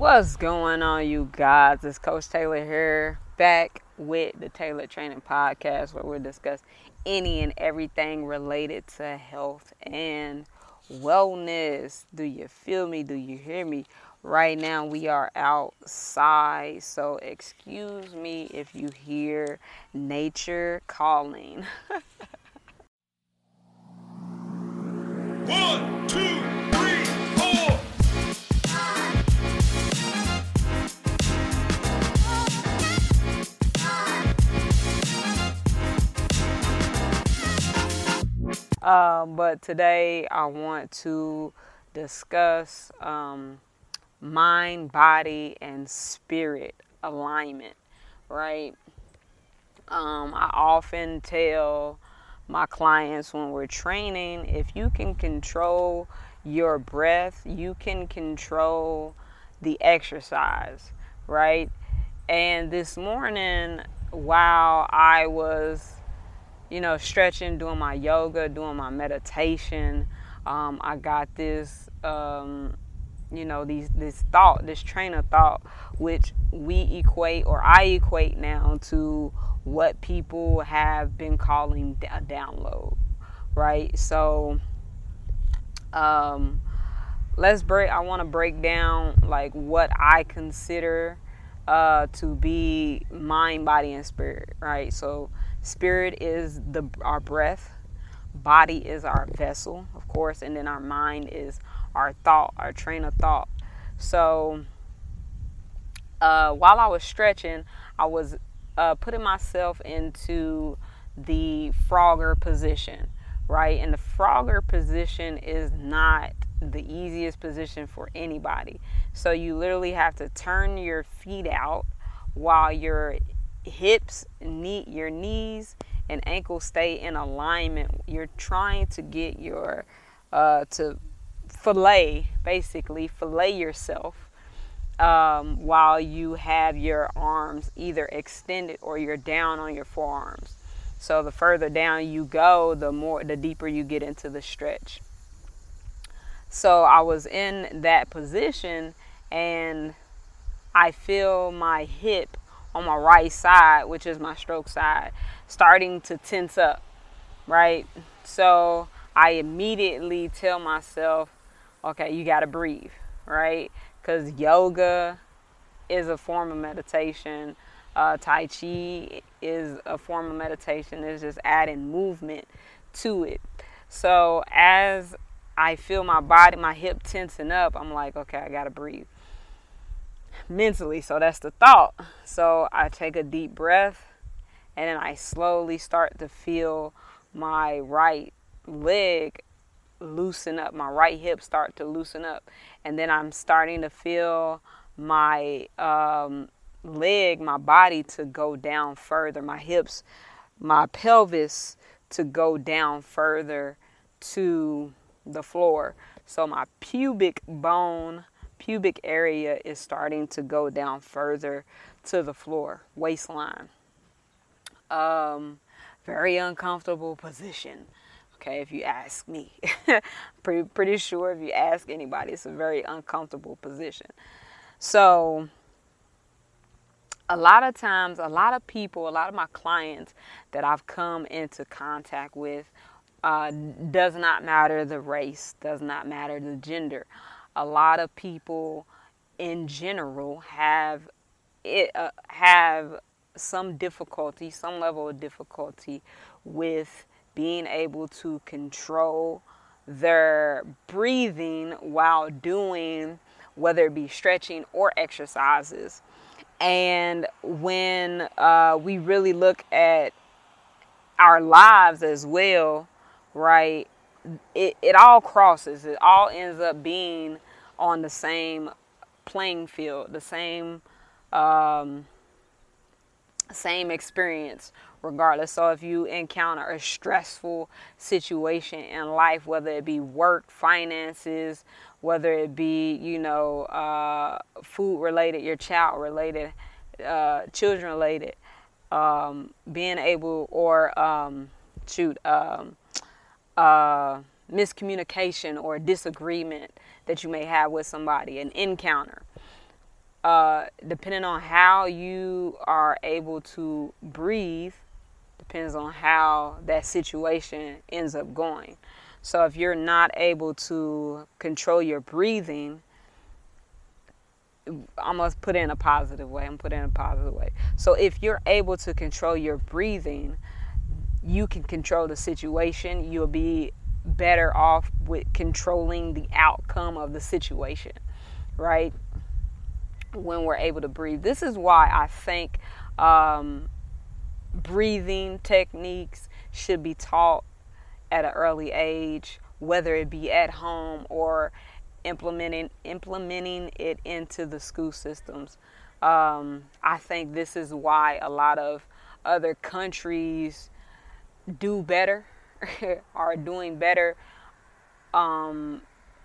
What's going on, you guys? It's Coach Taylor here, back with the Taylor Training Podcast, where we discuss any and everything related to health and wellness. Do you feel me? Do you hear me? Right now, we are outside, so excuse me if you hear nature calling. Um, but today I want to discuss um, mind, body, and spirit alignment, right? Um, I often tell my clients when we're training if you can control your breath, you can control the exercise, right? And this morning, while I was you know, stretching, doing my yoga, doing my meditation. Um, I got this, um, you know, these this thought, this train of thought, which we equate or I equate now to what people have been calling a download, right? So, um, let's break. I want to break down like what I consider uh, to be mind, body, and spirit, right? So Spirit is the our breath, body is our vessel, of course, and then our mind is our thought, our train of thought. So uh, while I was stretching, I was uh, putting myself into the frogger position, right? And the frogger position is not the easiest position for anybody. So you literally have to turn your feet out while you're hips, knee, your knees and ankles stay in alignment. You're trying to get your uh, to fillet, basically fillet yourself um, while you have your arms either extended or you're down on your forearms. So the further down you go, the more the deeper you get into the stretch. So I was in that position and I feel my hip on my right side, which is my stroke side, starting to tense up, right? So I immediately tell myself, okay, you got to breathe, right? Because yoga is a form of meditation. Uh, tai Chi is a form of meditation. It's just adding movement to it. So as I feel my body, my hip tensing up, I'm like, okay, I got to breathe mentally. So that's the thought. So I take a deep breath and then I slowly start to feel my right leg loosen up, my right hip start to loosen up. And then I'm starting to feel my um, leg, my body to go down further, my hips, my pelvis to go down further to the floor. So my pubic bone pubic area is starting to go down further to the floor, waistline. Um, very uncomfortable position. Okay, if you ask me, pretty pretty sure if you ask anybody, it's a very uncomfortable position. So, a lot of times, a lot of people, a lot of my clients that I've come into contact with, uh, does not matter the race, does not matter the gender a lot of people in general have it uh, have some difficulty, some level of difficulty with being able to control their breathing while doing whether it be stretching or exercises. And when uh, we really look at our lives as well, right, it, it all crosses. It all ends up being on the same playing field, the same um, same experience regardless. So if you encounter a stressful situation in life, whether it be work, finances, whether it be you know uh, food related, your child related, uh, children related, um, being able or um, shoot um, uh, miscommunication or disagreement that you may have with somebody, an encounter. uh, depending on how you are able to breathe, depends on how that situation ends up going. So if you're not able to control your breathing, I must put it in a positive way. I'm put in a positive way. So if you're able to control your breathing, you can control the situation. You'll be better off with controlling the outcome of the situation, right? When we're able to breathe. This is why I think um, breathing techniques should be taught at an early age, whether it be at home or implementing implementing it into the school systems. Um, I think this is why a lot of other countries do better, are doing better um,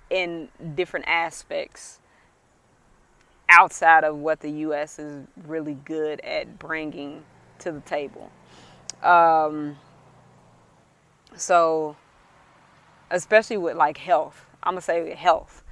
in different aspects outside of what the U.S. is really good at bringing to the table. Um, so, especially with like health, I'm gonna say health.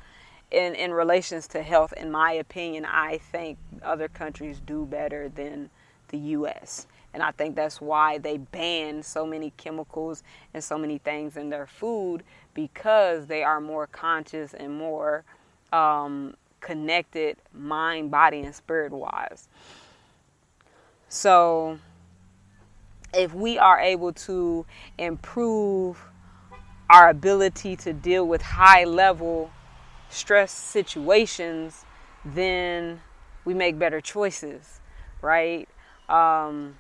In in relations to health, in my opinion, I think other countries do better than the U.S. And I think that's why they ban so many chemicals and so many things in their food because they are more conscious and more um, connected, mind, body, and spirit wise. So if we are able to improve our ability to deal with high level stress situations, then we make better choices, right? Um,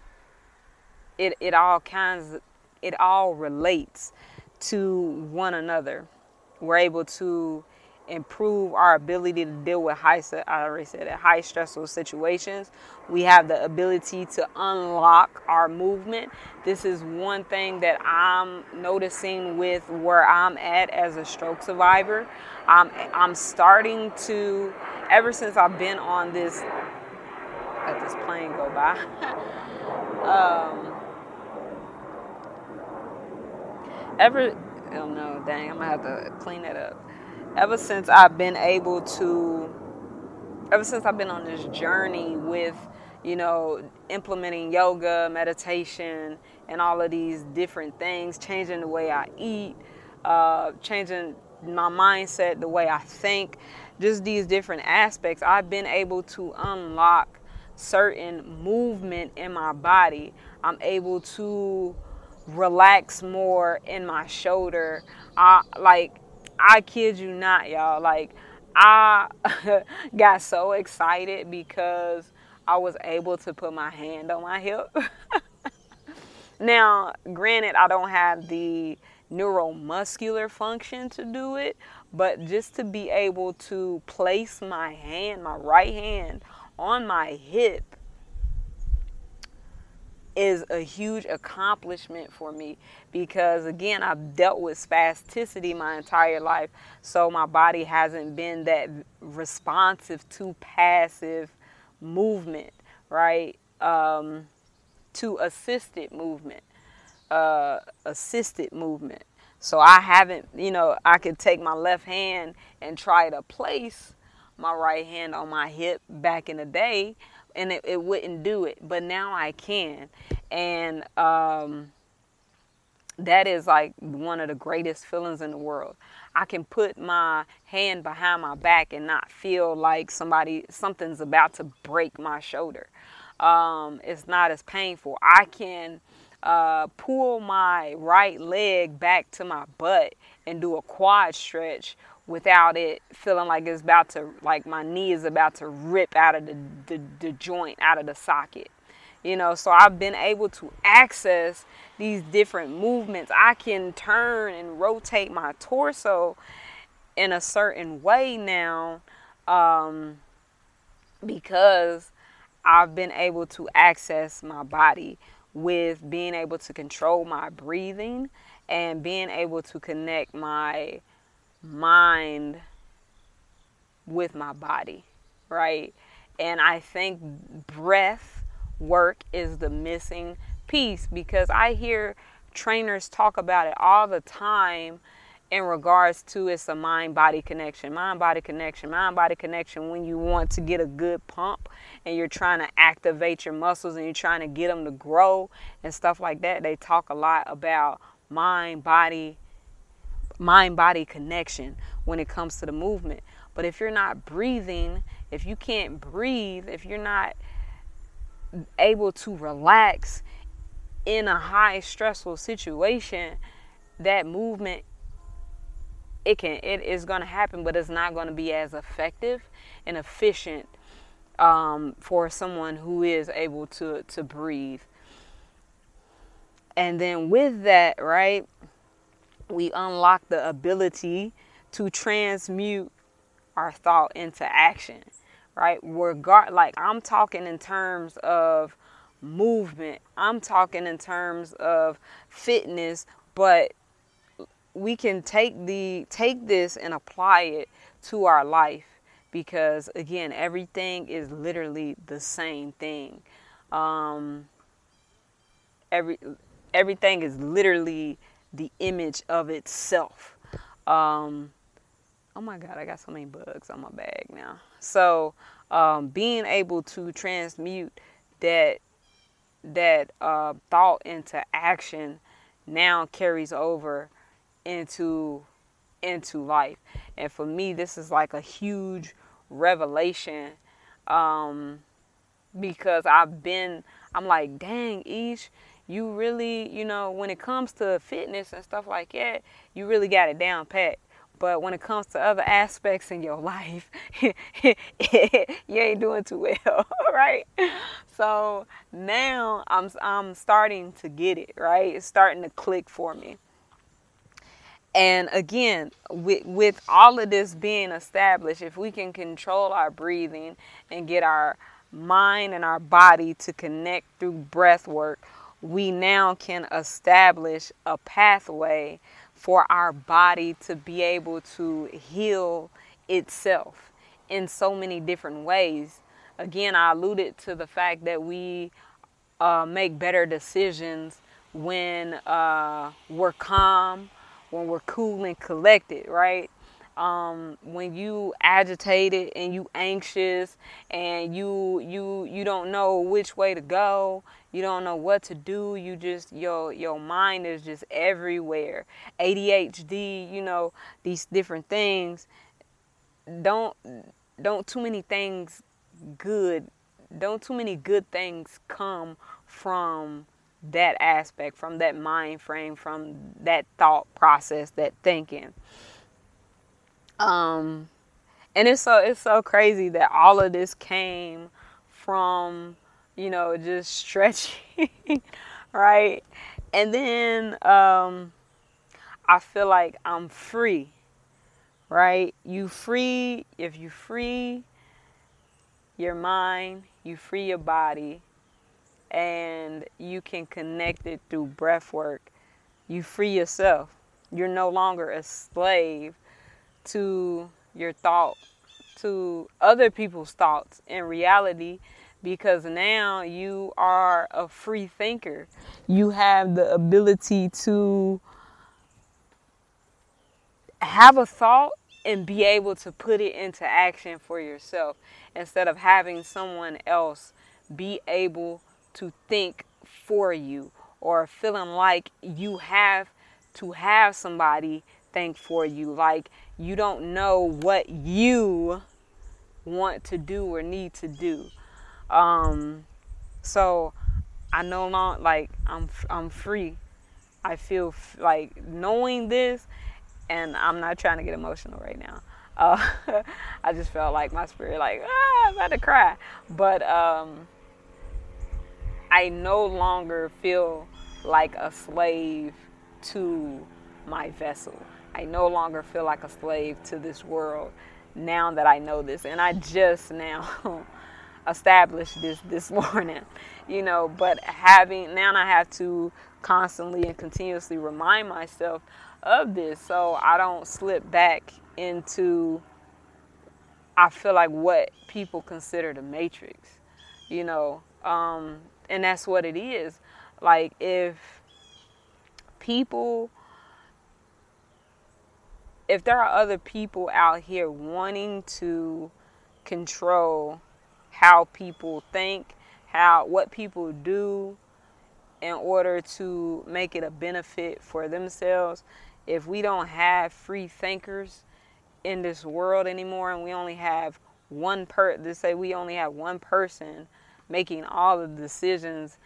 it, it all kinds, it all relates to one another. We're able to improve our ability to deal with high I already said it, high stressful situations. We have the ability to unlock our movement. This is one thing that I'm noticing with where I'm at as a stroke survivor. I'm I'm starting to ever since I've been on this let this plane go by. um, ever oh no, dang, I'm gonna have to clean that up ever since I've been able to, ever since I've been on this journey with, you know, implementing yoga, meditation, and all of these different things, changing the way I eat, uh, changing my mindset, the way I think, just these different aspects, I've been able to unlock certain movement in my body. I'm able to relax more in my shoulder. I like I kid you not, y'all. Like, I got so excited because I was able to put my hand on my hip. now, granted, I don't have the neuromuscular function to do it, but just to be able to place my hand, my right hand, on my hip is a huge accomplishment for me because again I've dealt with spasticity my entire life so my body hasn't been that responsive to passive movement right? Um, to assisted movement uh, assisted movement. So I haven't you know I could take my left hand and try to place my right hand on my hip back in the day and it, it wouldn't do it but now i can. And um, that is like one of the greatest feelings in the world. I can put my hand behind my back and not feel like somebody something's about to break my shoulder. Um, it's not as painful. I can uh, pull my right leg back to my butt and do a quad stretch without it feeling like it's about to like my knee is about to rip out of the, the, the joint out of the socket. You know so i've been able to access these different movements. I can turn and rotate my torso in a certain way now um, because i've been able to access my body with being able to control my breathing and being able to connect my mind with my body, right? And I think breath work is the missing piece because I hear trainers talk about it all the time in regards to it's a mind body connection mind body connection mind body connection when you want to get a good pump and you're trying to activate your muscles and you're trying to get them to grow and stuff like that they talk a lot about mind body mind body connection when it comes to the movement. But if you're not breathing if you can't breathe if you're not able to relax in a high stressful situation that movement it can it is going to happen but it's not going to be as effective and efficient um, for someone who is able to to breathe. And then with that right we unlock the ability to transmute our thought into action right? Regard like i'm talking in terms of movement. I'm talking in terms of fitness but we can take the take this and apply it to our life because again everything is literally the same thing. Um, every everything is literally the image of itself um, oh my god i got so many bugs on my bag now so um, being able to transmute that that uh, thought into action now carries over into into life. And for me, this is like a huge revelation um, because I've been, I'm like, dang, Ish, you really, you know, when it comes to fitness and stuff like that, you really got it down pat. But when it comes to other aspects in your life, you ain't doing too well, right? So now I'm I'm starting to get it, right? It's starting to click for me. And again, with, with all of this being established, if we can control our breathing and get our mind and our body to connect through breath work, we now can establish a pathway for our body to be able to heal itself in so many different ways. Again, I alluded to the fact that we uh, make better decisions when uh, we're calm when we're cool and collected, right? Um, when you agitated and you anxious and you you you don't know which way to go, you don't know what to do. You just your your mind is just everywhere. ADHD, you know these different things. Don't don't too many things good. Don't too many good things come from that aspect, from that mind frame, from that thought process, that thinking. Um, and it's so it's so crazy that all of this came from you know just stretching, right? And then um, I feel like I'm free, right? You free if you free your mind, you free your body, and you can connect it through breath work, you free yourself. You're no longer a slave to your thought, to other people's thoughts in reality, because now you are a free thinker. You have the ability to have a thought and be able to put it into action for yourself instead of having someone else be able to think for you or feeling like you have to have somebody think for you. Like you don't know what you want to do or need to do. Um so i no longer like i'm i'm free. I feel f- like knowing this and i'm not trying to get emotional right now. Uh, i just felt like my spirit like ah, i'm about to cry. But um I no longer feel like a slave to my vessel. I no longer feel like a slave to this world now that I know this. And I just now established this this morning, you know, but having now I have to constantly and continuously remind myself of this so I don't slip back into I feel like what people consider the matrix, you know. Um, and that's what it is. Like if people if there are other people out here wanting to control how people think, how what people do in order to make it a benefit for themselves, if we don't have free thinkers in this world anymore and we only have one per to say we only have one person making all the decisions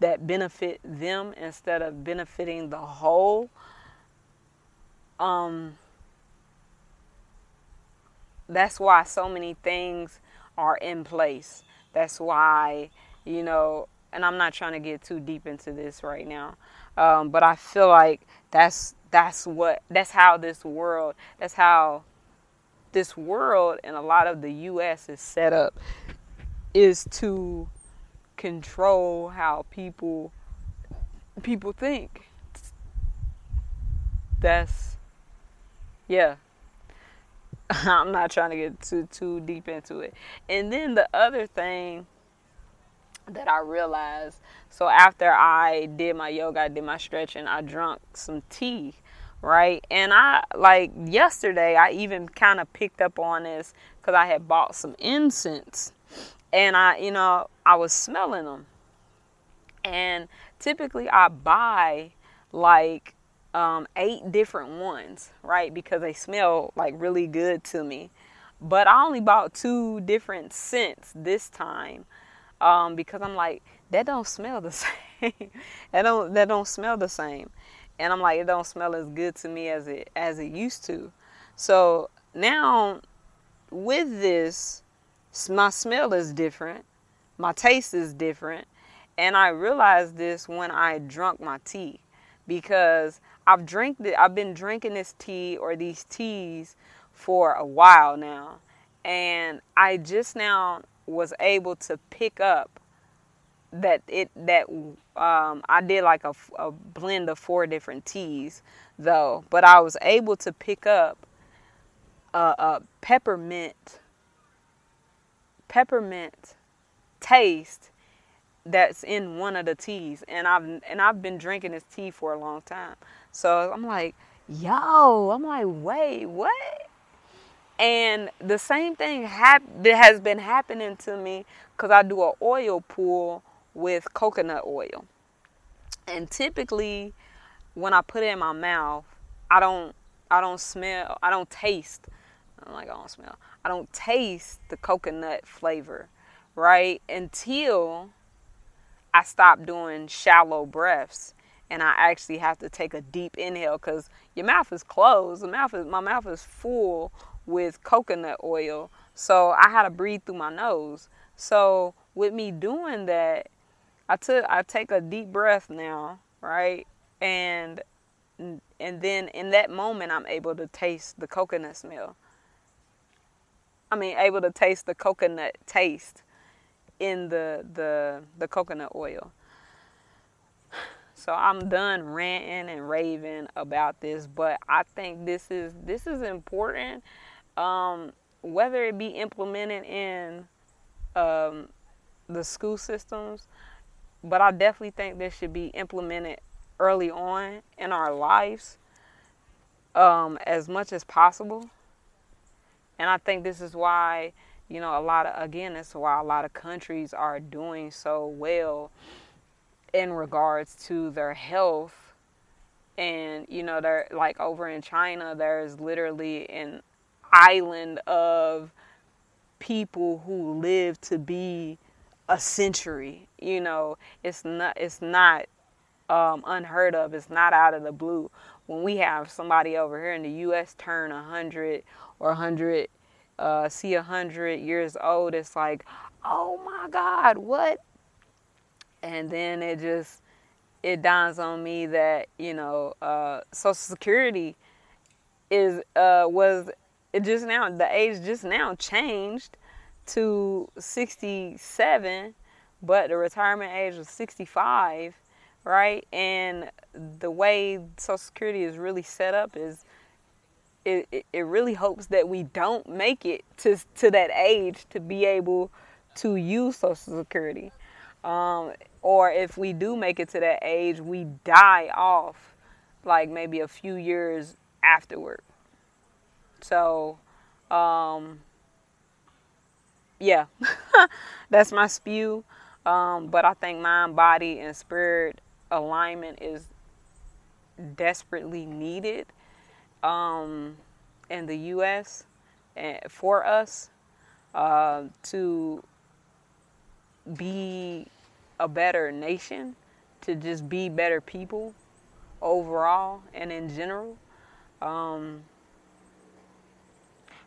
that benefit them instead of benefiting the whole um that's why so many things are in place that's why you know and i'm not trying to get too deep into this right now um, but i feel like that's that's what that's how this world that's how this world and a lot of the US is set up is to control how people people think. That's yeah. I'm not trying to get too too deep into it. And then the other thing that I realized, so after I did my yoga, I did my stretching, I drank some tea right? And I like yesterday, I even kind of picked up on this because I had bought some incense, and I, you know, I was smelling them, and typically I buy like um, eight different ones, right? Because they smell like really good to me. But I only bought two different scents this time um, because I'm like that don't smell the same. that don't that don't smell the same and I'm like, it don't smell as good to me as it as it used to. So now with this, my smell is different, my taste is different, and I realized this when I drunk my tea because I've drank it, I've been drinking this tea or these teas for a while now, and I just now was able to pick up that it that um, I did like a, a blend of four different teas though, but I was able to pick up a, a peppermint peppermint taste that's in one of the teas and I've and I've been drinking this tea for a long time. So I'm like, yo, I'm like, wait, what? And the same thing hap- that has been happening to me because I do an oil pull with coconut oil. And typically when I put it in my mouth, I don't I don't smell, I don't taste. I'm like I don't smell. I don't taste the coconut flavor, right? Until I stop doing shallow breaths and I actually have to take a deep inhale cuz your mouth is closed. The mouth is my mouth is full with coconut oil. So I had to breathe through my nose. So with me doing that, I took I take a deep breath now, right? And and then in that moment I'm able to taste the coconut smell. I mean able to taste the coconut taste in the the the coconut oil. So I'm done ranting and raving about this, but I think this is this is important. Um, whether it be implemented in um, the school systems but I definitely think this should be implemented early on in our lives um, as much as possible. And I think this is why, you know, a lot of, again, this is why a lot of countries are doing so well in regards to their health. And, you know, they're like over in China, there's literally an island of people who live to be a century. You know, it's not it's not um, unheard of. It's not out of the blue. When we have somebody over here in the U.S. turn a hundred or hundred, uh, see a hundred years old, it's like, oh my God, what? And then it just it dawns on me that you know uh, Social Security is uh, was it just now the age just now changed to 67, but the retirement age was 65, right? And the way Social Security is really set up is it, it, really hopes that we don't make it to, to that age to be able to use Social Security. Um, or if we do make it to that age, we die off like maybe a few years afterward. So, um, yeah, that's my spew. Um, but I think mind, body, and spirit alignment is desperately needed um, in the U.S. for us uh, to be a better nation, to just be better people overall and in general. Um,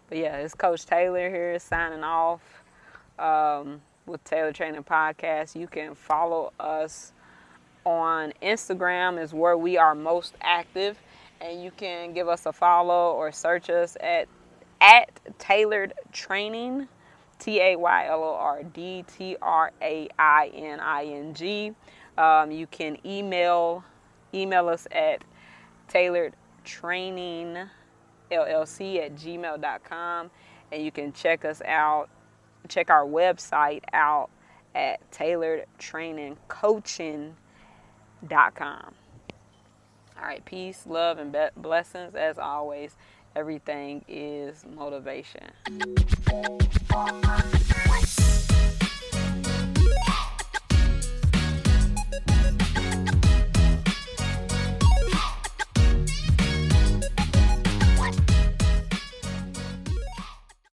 but yeah, it's Coach Taylor here signing off um, with Taylor Training Podcast. You can follow us on Instagram is where we are most active, and you can give us a follow or search us at at Taylord Training, T A Y L O R D T R A I N I N G. Um, you can email email us at Taylord Training LLC at gmail.com, and you can check us out, check our website out at taylordtrainingcoaching.com. All right, peace, love, and blessings. As always, everything is motivation.